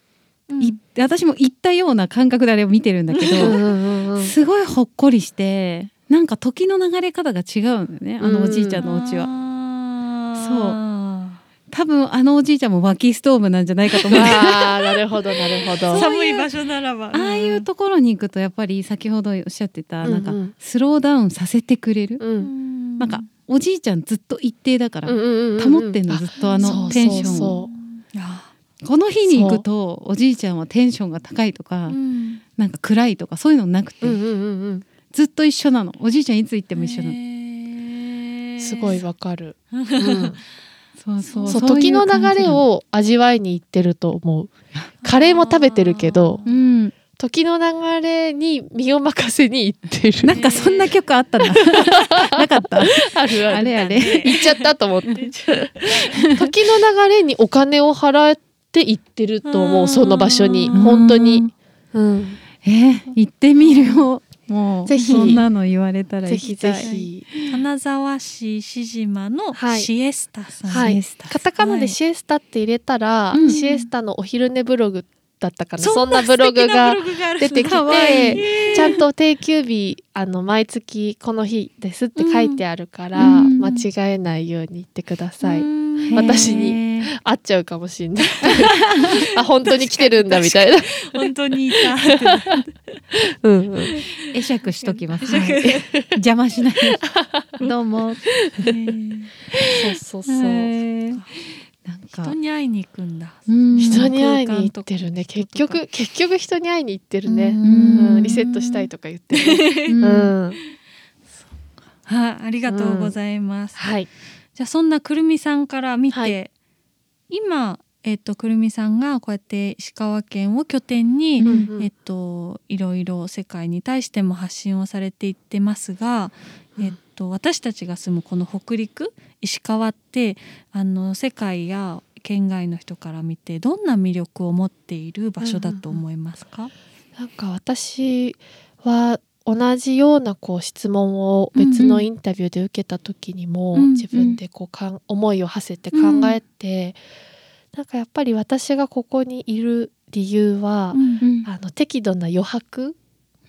うん。い私も行ったような感覚であれを見てるんだけど、すごいほっこりしてなんか時の流れ方が違うんだよねあのおじいちゃんのお家は。は多分あのおじいちゃんも薪ストーブなんじゃないかと思う。ああなるほどなるほど。そう寒い場所ならば。ああいうところに行くとやっぱり先ほどおっしゃってたなんかうん。うんスローダウンさせてくれる、うん。なんかおじいちゃんずっと一定だからうんうんうんうん保ってんのずっとあのあテンションを。そうそいやこの日に行くとおじいちゃんはテンションが高いとか、うん。なんか暗いとかそういうのなくて、ううんうんうんうんずっと一緒なの。おじいちゃんいつ行っても一緒なの、すごいわかる。うん。そうそう。そう時の流れを味わいに行ってると思う。カレーも食べてるけどうん。時の流れに身を任せに行ってる。なんかそんな曲あったな。なかった？あるある。あれあれ。行っちゃったと思って。時の流れにお金を払って行ってると思うその場所に。うん本当に。うん、えー、行ってみるよもうぜひ。そんなの言われたらぜひぜひ。金沢市志島のはい。シエスタさん、はい。シエスタ。カタカナでシエスタって入れたら、うん。シエスタのお昼寝ブログだったかな。そそんなんなブログが出てきてちゃんと定休日あの毎月この日ですって書いてあるから、うん。間違えないように言ってください。うん 私に会っちゃうかもしんない。あ本当に来てるんだみたいな。本当にいたうんうん。会釈しときます、はい。邪魔しない どうも。そうそうそう。なんか。人に会いに行くんだ。うん。人に会いに行ってるね。結局結局人に会いに行ってるね。うん。うん。リセットしたいとか言ってる。うん。うん。はいありがとうございます、はい。じゃあそんなくるみさんから見て、はい。今えっとくるみさんがこうやって石川県を拠点に、うんえっといろいろ世界に対しても発信をされていってますが、うん。えっと私たちが住むこの北陸石川ってあの世界や県外の人から見てどんな魅力を持っている場所だと思いますか？なんか私は同じようなこう質問を別のインタビューで受けた時にも、うんうん。自分でこうかん思いを馳せて考えて、なんかやっぱり私がここにいる理由は、うん。あの適度な余白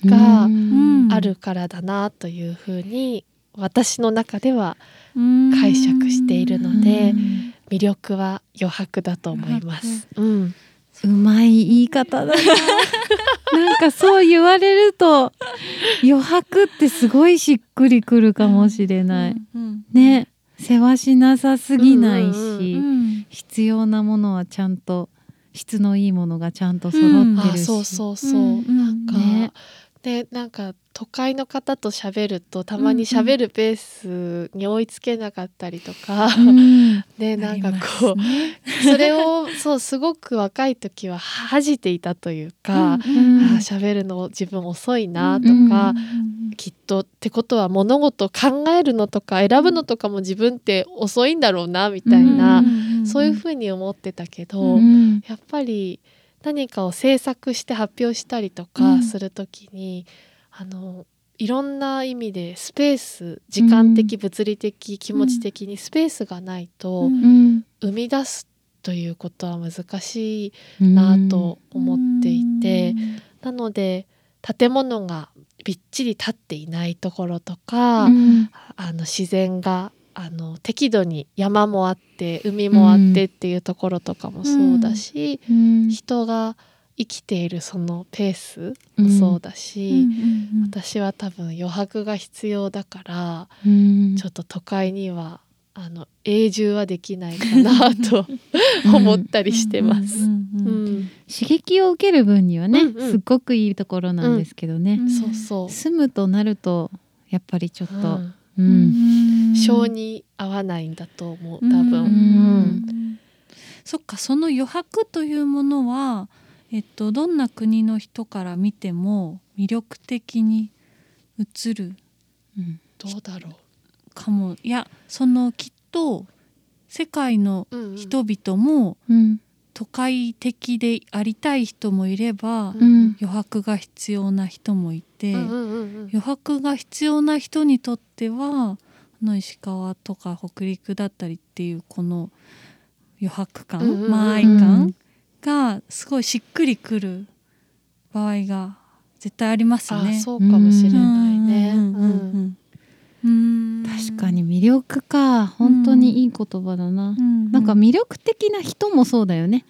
がうん。あるからだなというふうに私の中では解解釈しているのでうん。魅力は余白だと思います。うん、うまい言い方だな。なんかそう言われると余白ってすごいしっくりくるかもしれない、うんね。世話しなさすぎないし、うんうんうん。必要なものはちゃんと質のいいものがちゃんと揃ってるし、あそうそうそう、うん。なんか、ねでなんか都会の方と喋るとたまに喋るペースに追いつけなかったりとか、うん。でなんかこう、ね。それをそうすごく若い時は恥じていたというか、うんあー喋るの自分遅いなとうんか、きっとってことは物事を考えるのとか選ぶのとかも自分って遅いんだろうなみたいな、うんそういうふうに思ってたけど、うん。やっぱり何かを制作して発表したりとうん。かするときに、あのいろんな意味でスペース時間的、物理的気持ち的にスペースがないと、うん。うん生み出すということは難しいなと思っていて、なので建物がびっちり立っていないところとか、うん。あの自然があの適度に山もあって海もあってっていうところとかもそうだし、うん。人が生きているそのペースうん。もそうだうんし、うん私は多分余白が必要だから、うん。ちょっと都会にはあの永住はできないかなと 思ったりしてます。刺激を受ける分にはね、うんうん。すっごくいいところなんですけどね、うん。そうそう。住むとなるとやっぱりちょっとうん。うん性に合わないんだと思う多うん。分。うん。そっかその余白というものは、えっと、どんな国の人から見ても魅力的に映るうん。どうだろかも。いやそのきっと世界のう。うんうん。人々もうん。都会的でありたい人もいれば、うん。余白が必要な人もいて、うんうんうんうん。余白が必要な人にとってはあの石川とか北陸だったりっていうこの余白感、うんうんうん間合い感がすごいしっくりくる場合が絶対ありますね。あそうかもしれないね。うん。うんうんうんうん。確かに魅力か。本当にいい言葉だな、うん。なんか魅力的な人もそうだよね。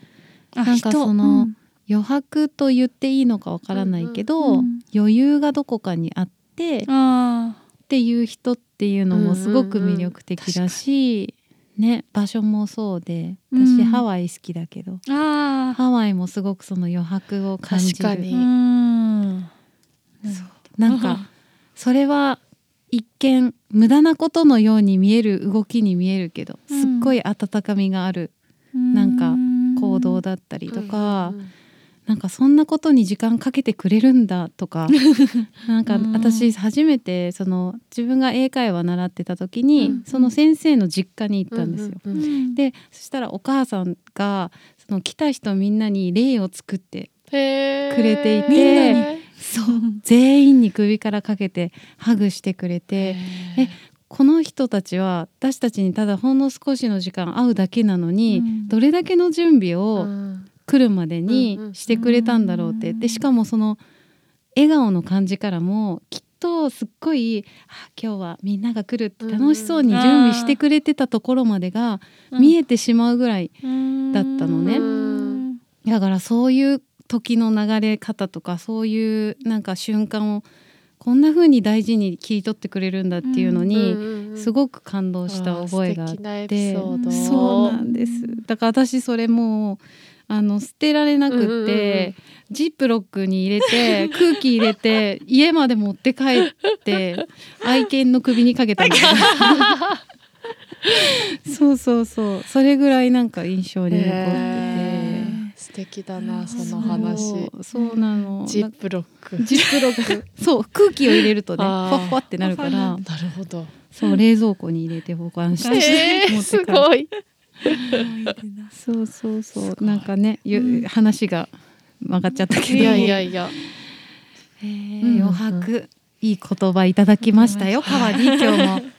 あなんか人そのうん余白と言っていいのかわからないけど、うんうん余裕がどこかにあってっあていう人っていうのもすごく魅力的だし、ね場所もそうでうん。私ハワイ好きだけど、ハワイもすごくその余白を感じる。ー確なんかそれは一見無駄なことのように見える動きに見えるけどすっごい温かみがあるなんか行動だったりとか、うんうんうんなんかそんなことに時間かけてくれるんだとか なんかうん。私初めてその自分が英会話習ってた時に、うん。その先生の実家に行ったんですよ。うんうんうんでそしたらお母さんがその来た人みんなに礼を作ってくれていてそう全員に首からかけてハグしてくれてえこの人たちは私たちにただほんの少しの時間会うだけなのに、うん。どれだけの準備うをん来るまでうんにうん。してくれたんだろうって、うん。でしかもその笑顔の感じからもきっとすっごいあ今日はみんなが来るって楽しそうに準備してくれてたところまでが見えてしまうぐらい、だったのね。うんだからそういう時の流れ方とかそういうなんか瞬間をこんな風に大事に切り取ってくれるんだっていうのに、すごく感動した覚えがあって。そうなんです。だから私それもうあの捨てられなくって、ジップロックに入れて 空気入れて家まで持って帰って愛犬の首にかけたんだけどそうそうそう。それぐらいなんか印象に残ってて、へー。素敵だなその話。そうなの。ジップロック。ジップロック。そう空気を入れるとねふわふわってなるから。なるほど。そう冷蔵庫に入れて保管して、えー、持って帰る。すごい そうそうそう。なんかね、ゆうん。話が曲がっちゃったけど。いやいやいや。えーうん。余白、いい言葉いただきましたよ川に今日も。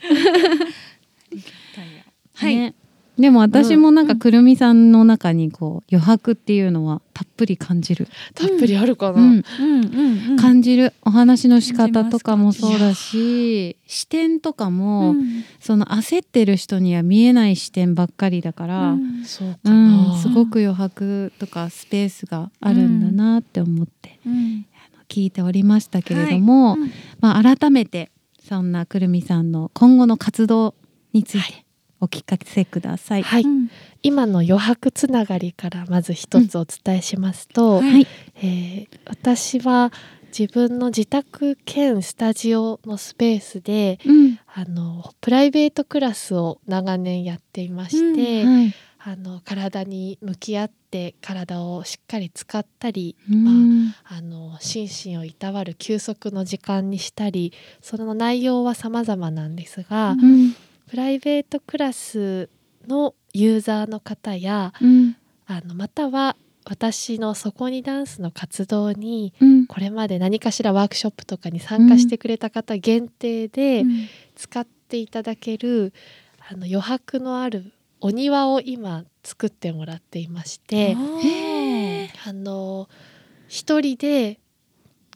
はい、ねでも私もなんかくるみさんの中にこう余白っていうのはたっぷり感じる、たっぷりあるかな、うん。うんうんうん感じるお話の仕方とかもそうだし視点とかも、うん。その焦ってる人には見えない視点ばっかりだから、うん。そうかうな、ん、すごく余白とかスペースがあるんだなって思って、うん。あの聞いておりましたけれども、うん。まあ、改めてそんなくるみさんの今後の活動についてお聞かせください。はい、うん。今の余白つながりからまず一つお伝えしますと、うんはい。えー私は自分の自宅兼スタジオのスペースでうん。あのプライベートクラスを長年やっていまして、はい。あの体に向き合って体をしっかり使ったり、うん。あの心身をいたわる休息の時間にしたりその内容は様々なんですが、うんプライベートクラスのユーザーの方やうん。あのまたは私のそこにダンスの活動にうん。これまで何かしらワークショップとかに参加してくれた方限定で使っていただける、あの余白のあるお庭を今作ってもらっていましてあの一人で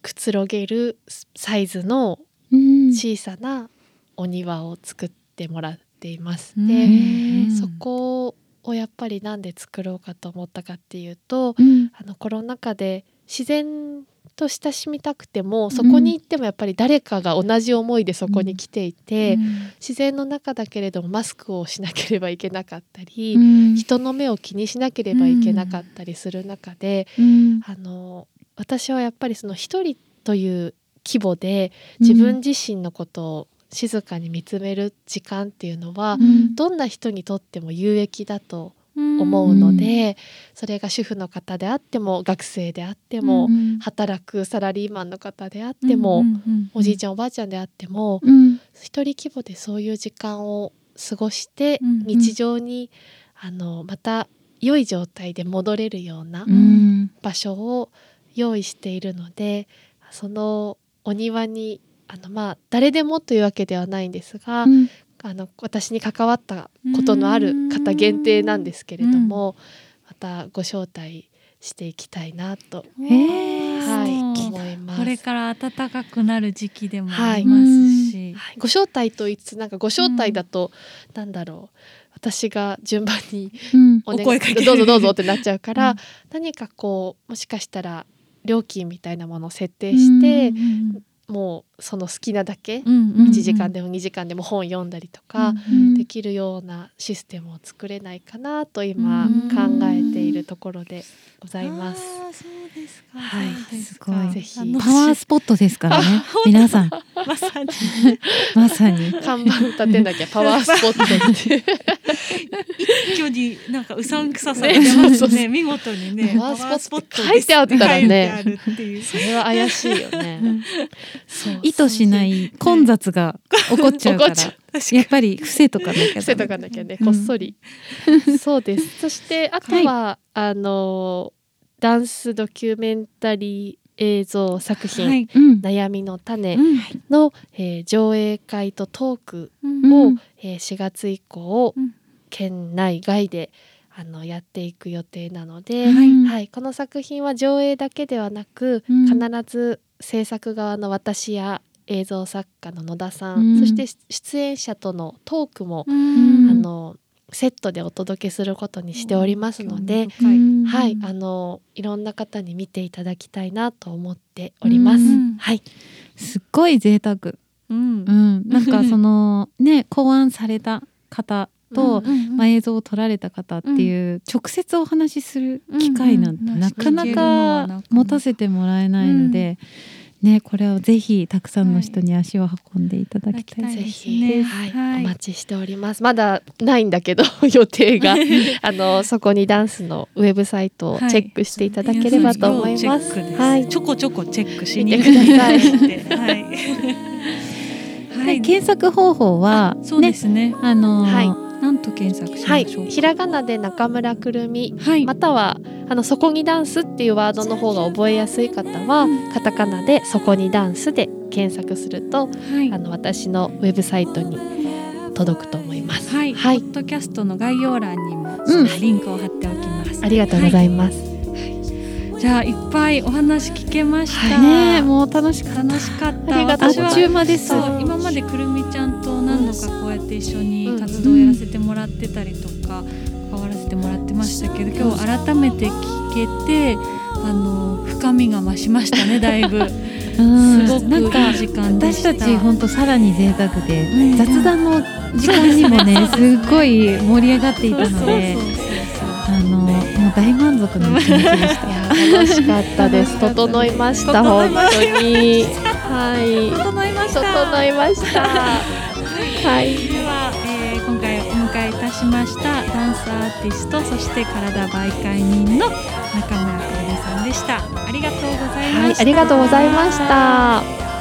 くつろげるサイズのうん。小さなお庭を作ってもらっています。うん。でへそこをやっぱりなんで作ろうかと思ったかっていうとうん。あのコロナ禍で自然と親しみたくてもそこに行ってもやっぱり誰かが同じ思いでそこに来ていて、自然の中だけれどもマスクをしなければいけなかったり、うん。人の目を気にしなければいけなかったりする中で、うん。あの私はやっぱりその一人という規模で自分自身のことを静かに見つめる時間っていうのは、うん。どんな人にとっても有益だと思思うので、それが主婦の方であっても学生であっても、うん働くサラリーマンの方であっても、おじいちゃんおばあちゃんであっても、うん。一人規模でそういう時間を過ごして、日常にあのまた良い状態で戻れるようなうん。場所を用意しているのでそのお庭にあのまあ誰でもというわけではないんですが、うん。あの私に関わったことのある方限定なんですけれども、またご招待していきたいなと、へーはい、思います。これから暖かくなる時期でもありますし、はい。ご招待と言いつつなんかご招待だと、なんだろう。私が順番にうん。お願いお声かけ。るどうぞどうぞってなっちゃうから、うん。何かこうもしかしたら料金みたいなものを設定して、うん。もうその好きなだけ、うんうん1時間でも2時間でも本読んだりとか、うんできるようなシステムを作れないかなと今うん考えているところでございます。そうですか。はい。すすごい。ぜひ。パワースポットですからね。皆さん。まさに。まさに。看板立てなきゃパワースポットって。一挙になんかうさんくささが出ますね。ね。見事にね。パワースポット書いてあったらね。書いてあるっていう。それは怪しいよね。そう意図しない混雑が起こっちゃうから。やっぱり伏せとかなきゃダメ。伏せとかなきゃねうん。こっそり、そうです。そしてあとは、あのダンスドキュメンタリー映像作品、はい。うん。悩みの種うん。の、えー上映会とトークうんを、うん。えー4月以降、うん。県内外であのやっていく予定なので、はい。はい、この作品は上映だけではなく、うん。必ず制作側の私や映像作家の野田さん、うん。そして出演者とのトークも、うん。あのセットでお届けすることにしておりますので、うん。はい、あのいろんな方に見ていただきたいなと思っております。うん。はい、すっごい贅沢。うん。うん。なんかそのね考案された方と、うんまあ、映像を撮られた方っていう、直接お話しする機会なんてうんうんなかなか持たせてもらえないので、ねこれをぜひたくさんの人に足を運んでいただきたいはいぜです。ひ、ね。はい。はい。お待ちしております。まだないんだけど予定が。あのそこにダンスのウェブサイトをチェックしていただければと思います。チェックですはい、ちょこちょこチェックしに見てください。はい。で検索方法はそうでねすね。あのはいなんと検索しはい、ましょうか。ひらがなで中村くるみはい。またはあのそこにダンスっていうワードの方が覚えやすい方はカタカナでそこにダンスで検索するとはいあの私のウェブサイトに届くと思います。はい、はいポッドキャストの概要欄にも、うんリンクを貼っておきます。ありがとうございます。はいじゃあいっぱいお話聞けました。ねもう楽しかっ楽しかった。ありがとうたあっ私はちゅう間です。今までくるみちゃんと何度かこうやって一緒に活動をやらせてもらってたりとか関わらせてもらってましたけど今日改めて聞けてあの深みが増しましたね だいぶ。うん。すごくなんかいい時間で私したたち本当さらに贅沢で、うん雑談の時間にもね すっごい盛り上がっていたのであのもう大満足の一日でした。いや楽しかったです。整いました本当に。はい。整いました整いました。はい。では、えー今回お迎えいたしましたダンスアーティストそして体媒介人の中村くるみさんでしたありがとうございました、はい、ありがとうございました。